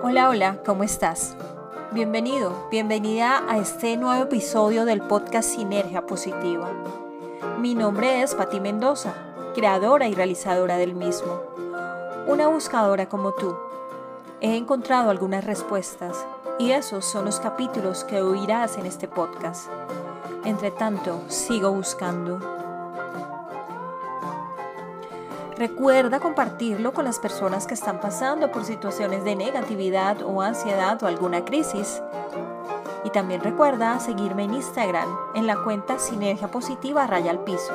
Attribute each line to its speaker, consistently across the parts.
Speaker 1: Hola, hola, ¿cómo estás? Bienvenido, bienvenida a este nuevo episodio del podcast Sinergia Positiva. Mi nombre es Patti Mendoza, creadora y realizadora del mismo. Una buscadora como tú. He encontrado algunas respuestas y esos son los capítulos que oirás en este podcast. Entre tanto, sigo buscando. Recuerda compartirlo con las personas que están pasando por situaciones de negatividad o ansiedad o alguna crisis. Y también recuerda seguirme en Instagram en la cuenta Sinergia Positiva Raya al Piso.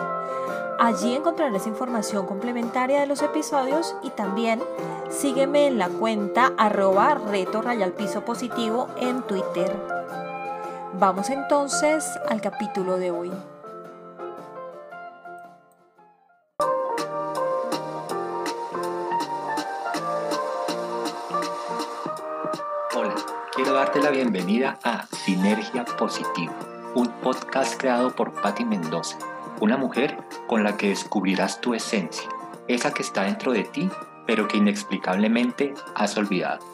Speaker 1: Allí encontrarás información complementaria de los episodios y también sígueme en la cuenta arroba reto raya al piso positivo en Twitter. Vamos entonces al capítulo de hoy.
Speaker 2: Darte la bienvenida a Sinergia Positiva, un podcast creado por Patti Mendoza, una mujer con la que descubrirás tu esencia, esa que está dentro de ti, pero que inexplicablemente has olvidado.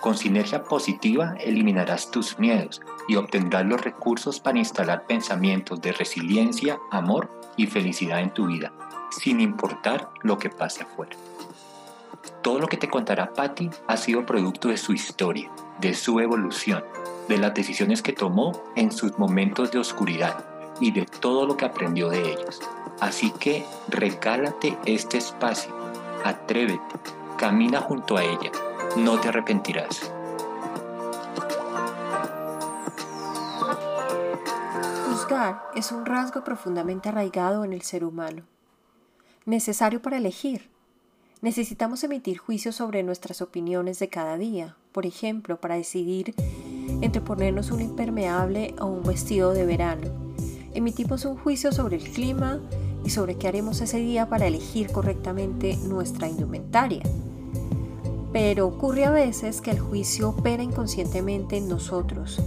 Speaker 2: Con Sinergia Positiva eliminarás tus miedos y obtendrás los recursos para instalar pensamientos de resiliencia, amor y felicidad en tu vida, sin importar lo que pase afuera. Todo lo que te contará Patty ha sido producto de su historia, de su evolución, de las decisiones que tomó en sus momentos de oscuridad y de todo lo que aprendió de ellos. Así que regálate este espacio, atrévete, camina junto a ella, no te arrepentirás.
Speaker 1: Juzgar es un rasgo profundamente arraigado en el ser humano, necesario para elegir Necesitamos emitir juicios sobre nuestras opiniones de cada día, por ejemplo, para decidir entre ponernos un impermeable o un vestido de verano. Emitimos un juicio sobre el clima y sobre qué haremos ese día para elegir correctamente nuestra indumentaria. Pero ocurre a veces que el juicio opera inconscientemente en nosotros,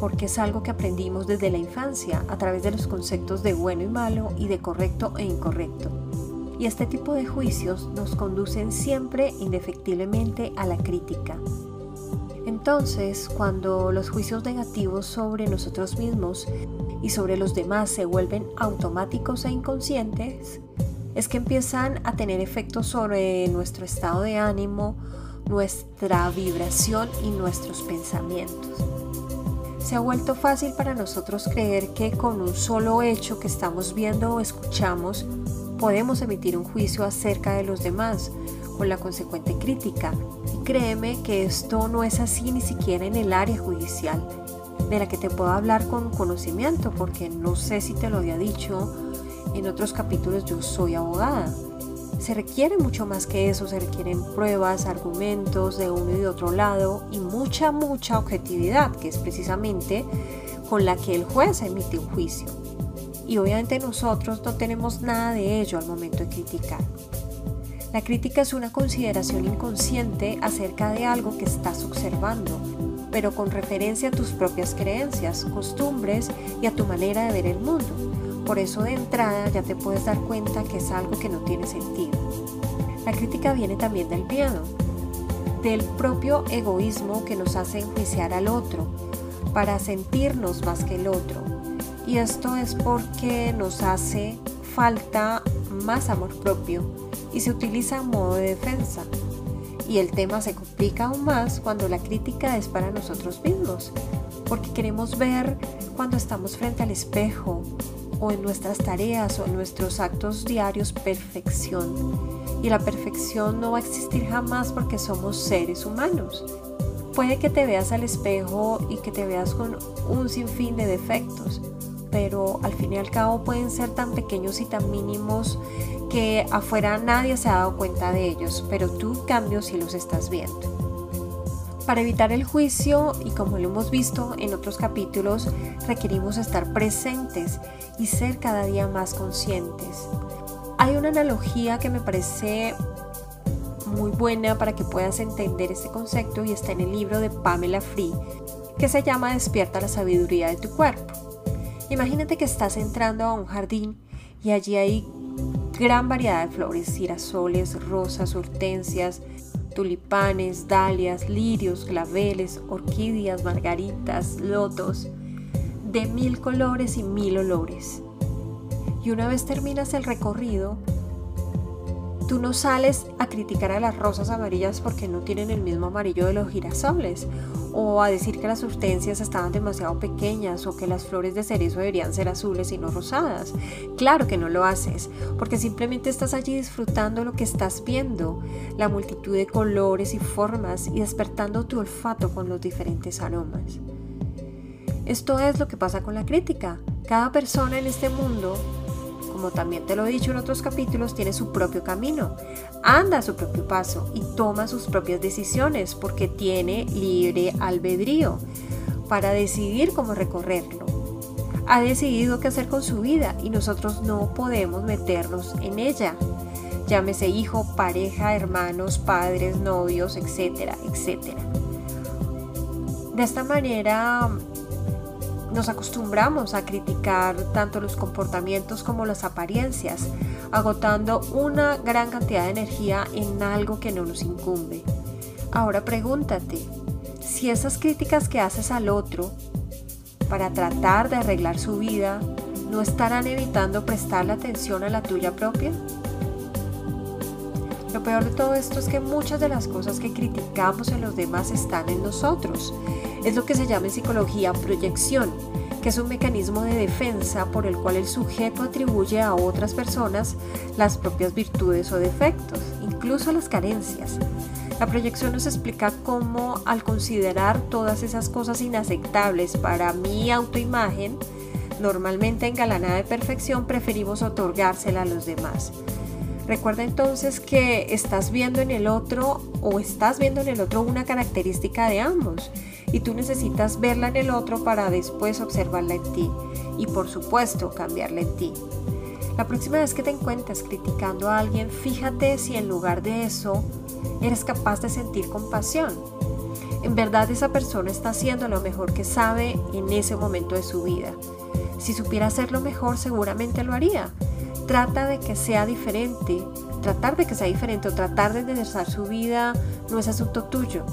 Speaker 1: porque es algo que aprendimos desde la infancia a través de los conceptos de bueno y malo y de correcto e incorrecto y este tipo de juicios nos conducen siempre indefectiblemente a la crítica. Entonces, cuando los juicios negativos sobre nosotros mismos y sobre los demás se vuelven automáticos e inconscientes, es que empiezan a tener efectos sobre nuestro estado de ánimo, nuestra vibración y nuestros pensamientos. Se ha vuelto fácil para nosotros creer que con un solo hecho que estamos viendo o escuchamos podemos emitir un juicio acerca de los demás con la consecuente crítica. Y créeme que esto no es así ni siquiera en el área judicial, de la que te puedo hablar con conocimiento, porque no sé si te lo había dicho en otros capítulos, yo soy abogada. Se requiere mucho más que eso, se requieren pruebas, argumentos de uno y de otro lado y mucha, mucha objetividad, que es precisamente con la que el juez emite un juicio y obviamente nosotros no tenemos nada de ello al momento de criticar. La crítica es una consideración inconsciente acerca de algo que estás observando, pero con referencia a tus propias creencias, costumbres y a tu manera de ver el mundo. Por eso de entrada ya te puedes dar cuenta que es algo que no tiene sentido. La crítica viene también del miedo, del propio egoísmo que nos hace enjuiciar al otro, para sentirnos más que el otro, y esto es porque nos hace falta más amor propio y se utiliza en modo de defensa. Y el tema se complica aún más cuando la crítica es para nosotros mismos, porque queremos ver cuando estamos frente al espejo o en nuestras tareas o en nuestros actos diarios perfección. Y la perfección no va a existir jamás porque somos seres humanos. Puede que te veas al espejo y que te veas con un sinfín de defectos, pero al fin y al cabo pueden ser tan pequeños y tan mínimos que afuera nadie se ha dado cuenta de ellos, pero tú en cambio los estás viendo. Para evitar el juicio, y como lo hemos visto en otros capítulos, requerimos estar presentes y ser cada día más conscientes. Hay una analogía que me parece muy buena para que puedas entender este concepto y está en el libro de Pamela Free, que se llama Despierta la sabiduría de tu cuerpo. Imagínate que estás entrando a un jardín y allí hay gran variedad de flores, girasoles, rosas, hortensias, tulipanes, dalias, lirios, claveles, orquídeas, margaritas, lotos, de mil colores y mil olores. Y una vez terminas el recorrido, Tú no sales a criticar a las rosas amarillas porque no tienen el mismo amarillo de los girasoles, o a decir que las hortensias estaban demasiado pequeñas o que las flores de cerezo deberían ser azules y no rosadas. Claro que no lo haces, porque simplemente estás allí disfrutando lo que estás viendo, la multitud de colores y formas y despertando tu olfato con los diferentes aromas. Esto es lo que pasa con la crítica. Cada persona en este mundo como también te lo he dicho en otros capítulos, tiene su propio camino, anda a su propio paso y toma sus propias decisiones porque tiene libre albedrío para decidir cómo recorrerlo. Ha decidido qué hacer con su vida y nosotros no podemos meternos en ella. Llámese hijo, pareja, hermanos, padres, novios, etcétera, etcétera. De esta manera nos acostumbramos a criticar tanto los comportamientos como las apariencias, agotando una gran cantidad de energía en algo que no nos incumbe. Ahora pregúntate, si esas críticas que haces al otro para tratar de arreglar su vida no estarán evitando prestarle atención a la tuya propia? Lo peor de todo esto es que muchas de las cosas que criticamos en los demás están en nosotros es lo que se llama en psicología proyección, que es un mecanismo de defensa por el cual el sujeto atribuye a otras personas las propias virtudes o defectos, incluso las carencias. La proyección nos explica cómo al considerar todas esas cosas inaceptables para mi autoimagen, normalmente engalanada de perfección, preferimos otorgársela a los demás. Recuerda entonces que estás viendo en el otro o estás viendo en el otro una característica de ambos y tú necesitas verla en el otro para después observarla en ti y por supuesto cambiarla en ti. La próxima vez que te encuentres criticando a alguien, fíjate si en lugar de eso eres capaz de sentir compasión. En verdad esa persona está haciendo lo mejor que sabe en ese momento de su vida. Si supiera hacerlo mejor, seguramente lo haría trata de que sea diferente, tratar de que sea diferente o tratar de enderezar su vida no es asunto tuyo.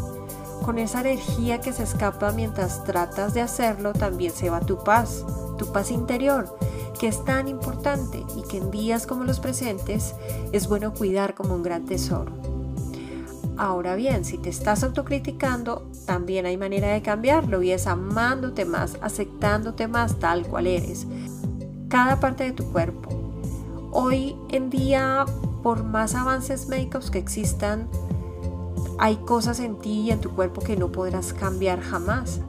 Speaker 1: Con esa energía que se escapa mientras tratas de hacerlo, también se va tu paz, tu paz interior, que es tan importante y que en días como los presentes es bueno cuidar como un gran tesoro. Ahora bien, si te estás autocriticando, también hay manera de cambiarlo y es amándote más, aceptándote más tal cual eres. Cada parte de tu cuerpo, Hoy en día, por más avances médicos que existan, hay cosas en ti y en tu cuerpo que no podrás cambiar jamás.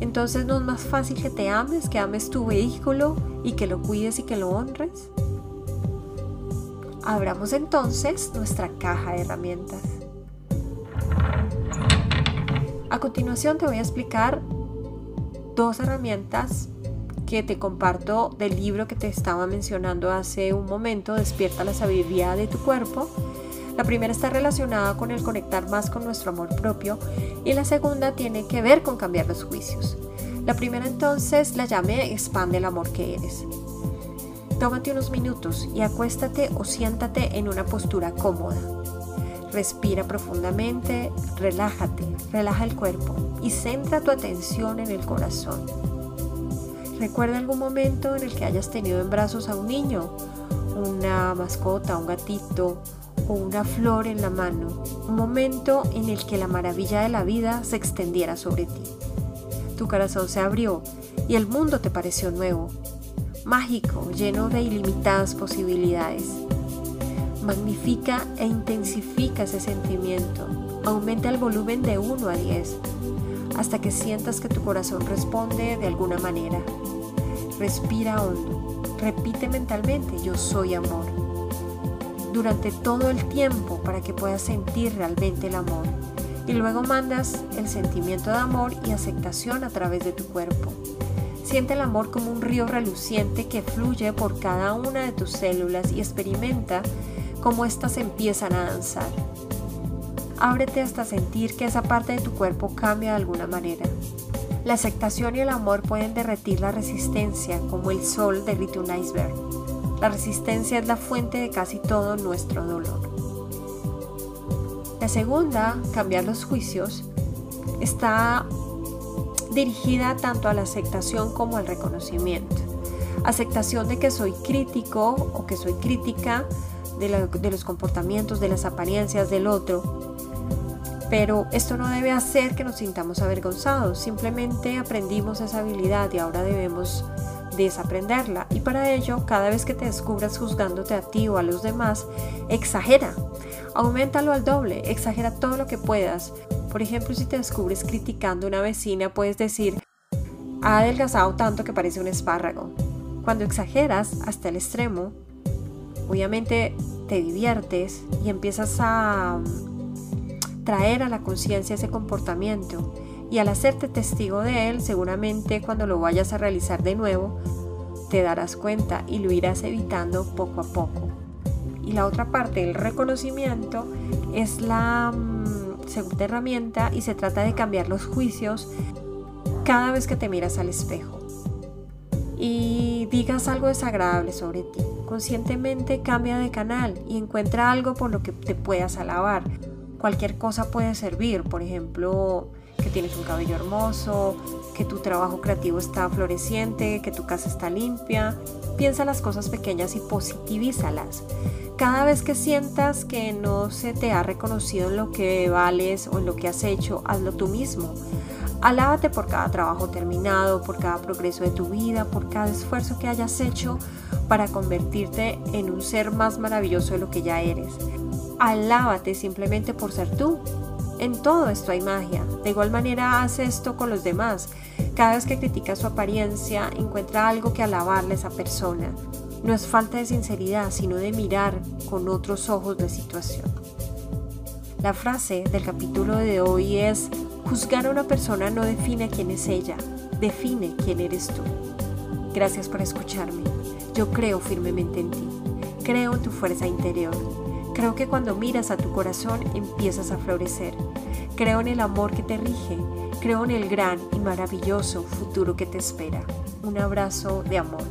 Speaker 1: Entonces no es más fácil que te ames, que ames tu vehículo y que lo cuides y que lo honres. Abramos entonces nuestra caja de herramientas. A continuación te voy a explicar dos herramientas que te comparto del libro que te estaba mencionando hace un momento, Despierta la sabiduría de tu cuerpo. La primera está relacionada con el conectar más con nuestro amor propio y la segunda tiene que ver con cambiar los juicios. La primera entonces la llamé Expande el amor que eres. Tómate unos minutos y acuéstate o siéntate en una postura cómoda. Respira profundamente, relájate, relaja el cuerpo y centra tu atención en el corazón. Recuerda algún momento en el que hayas tenido en brazos a un niño, una mascota, un gatito o una flor en la mano. Un momento en el que la maravilla de la vida se extendiera sobre ti. Tu corazón se abrió y el mundo te pareció nuevo, mágico, lleno de ilimitadas posibilidades. Magnifica e intensifica ese sentimiento. Aumenta el volumen de 1 a 10 hasta que sientas que tu corazón responde de alguna manera. Respira hondo. Repite mentalmente, yo soy amor. Durante todo el tiempo para que puedas sentir realmente el amor. Y luego mandas el sentimiento de amor y aceptación a través de tu cuerpo. Siente el amor como un río reluciente que fluye por cada una de tus células y experimenta cómo éstas empiezan a danzar. Ábrete hasta sentir que esa parte de tu cuerpo cambia de alguna manera. La aceptación y el amor pueden derretir la resistencia como el sol derrite un iceberg. La resistencia es la fuente de casi todo nuestro dolor. La segunda, cambiar los juicios, está dirigida tanto a la aceptación como al reconocimiento. Aceptación de que soy crítico o que soy crítica de, los comportamientos, de las apariencias del otro. Pero esto no debe hacer que nos sintamos avergonzados, simplemente aprendimos esa habilidad y ahora debemos desaprenderla. Y para ello, cada vez que te descubras juzgándote a ti o a los demás, exagera. Aumentalo al doble, exagera todo lo que puedas. Por ejemplo, si te descubres criticando a una vecina, puedes decir, ha adelgazado tanto que parece un espárrago. Cuando exageras hasta el extremo, obviamente te diviertes y empiezas a mm, traer a la conciencia ese comportamiento y al hacerte testigo de él, seguramente cuando lo vayas a realizar de nuevo, te darás cuenta y lo irás evitando poco a poco. Y la otra parte, el reconocimiento, es la mm, segunda herramienta y se trata de cambiar los juicios cada vez que te miras al espejo y digas algo desagradable sobre ti. Conscientemente cambia de canal y encuentra algo por lo que te puedas alabar. Cualquier cosa puede servir, por ejemplo, que tienes un cabello hermoso, que tu trabajo creativo está floreciente, que tu casa está limpia. Piensa las cosas pequeñas y positivízalas. Cada vez que sientas que no se te ha reconocido en lo que vales o en lo que has hecho, hazlo tú mismo. Alábate por cada trabajo terminado, por cada progreso de tu vida, por cada esfuerzo que hayas hecho para convertirte en un ser más maravilloso de lo que ya eres. Alábate simplemente por ser tú. En todo esto hay magia. De igual manera haz esto con los demás. Cada vez que criticas su apariencia, encuentra algo que alabarle a esa persona. No es falta de sinceridad, sino de mirar con otros ojos la situación. La frase del capítulo de hoy es Juzgar a una persona no define quién es ella, define quién eres tú. Gracias por escucharme. Yo creo firmemente en ti. Creo en tu fuerza interior. Creo que cuando miras a tu corazón empiezas a florecer. Creo en el amor que te rige. Creo en el gran y maravilloso futuro que te espera. Un abrazo de amor.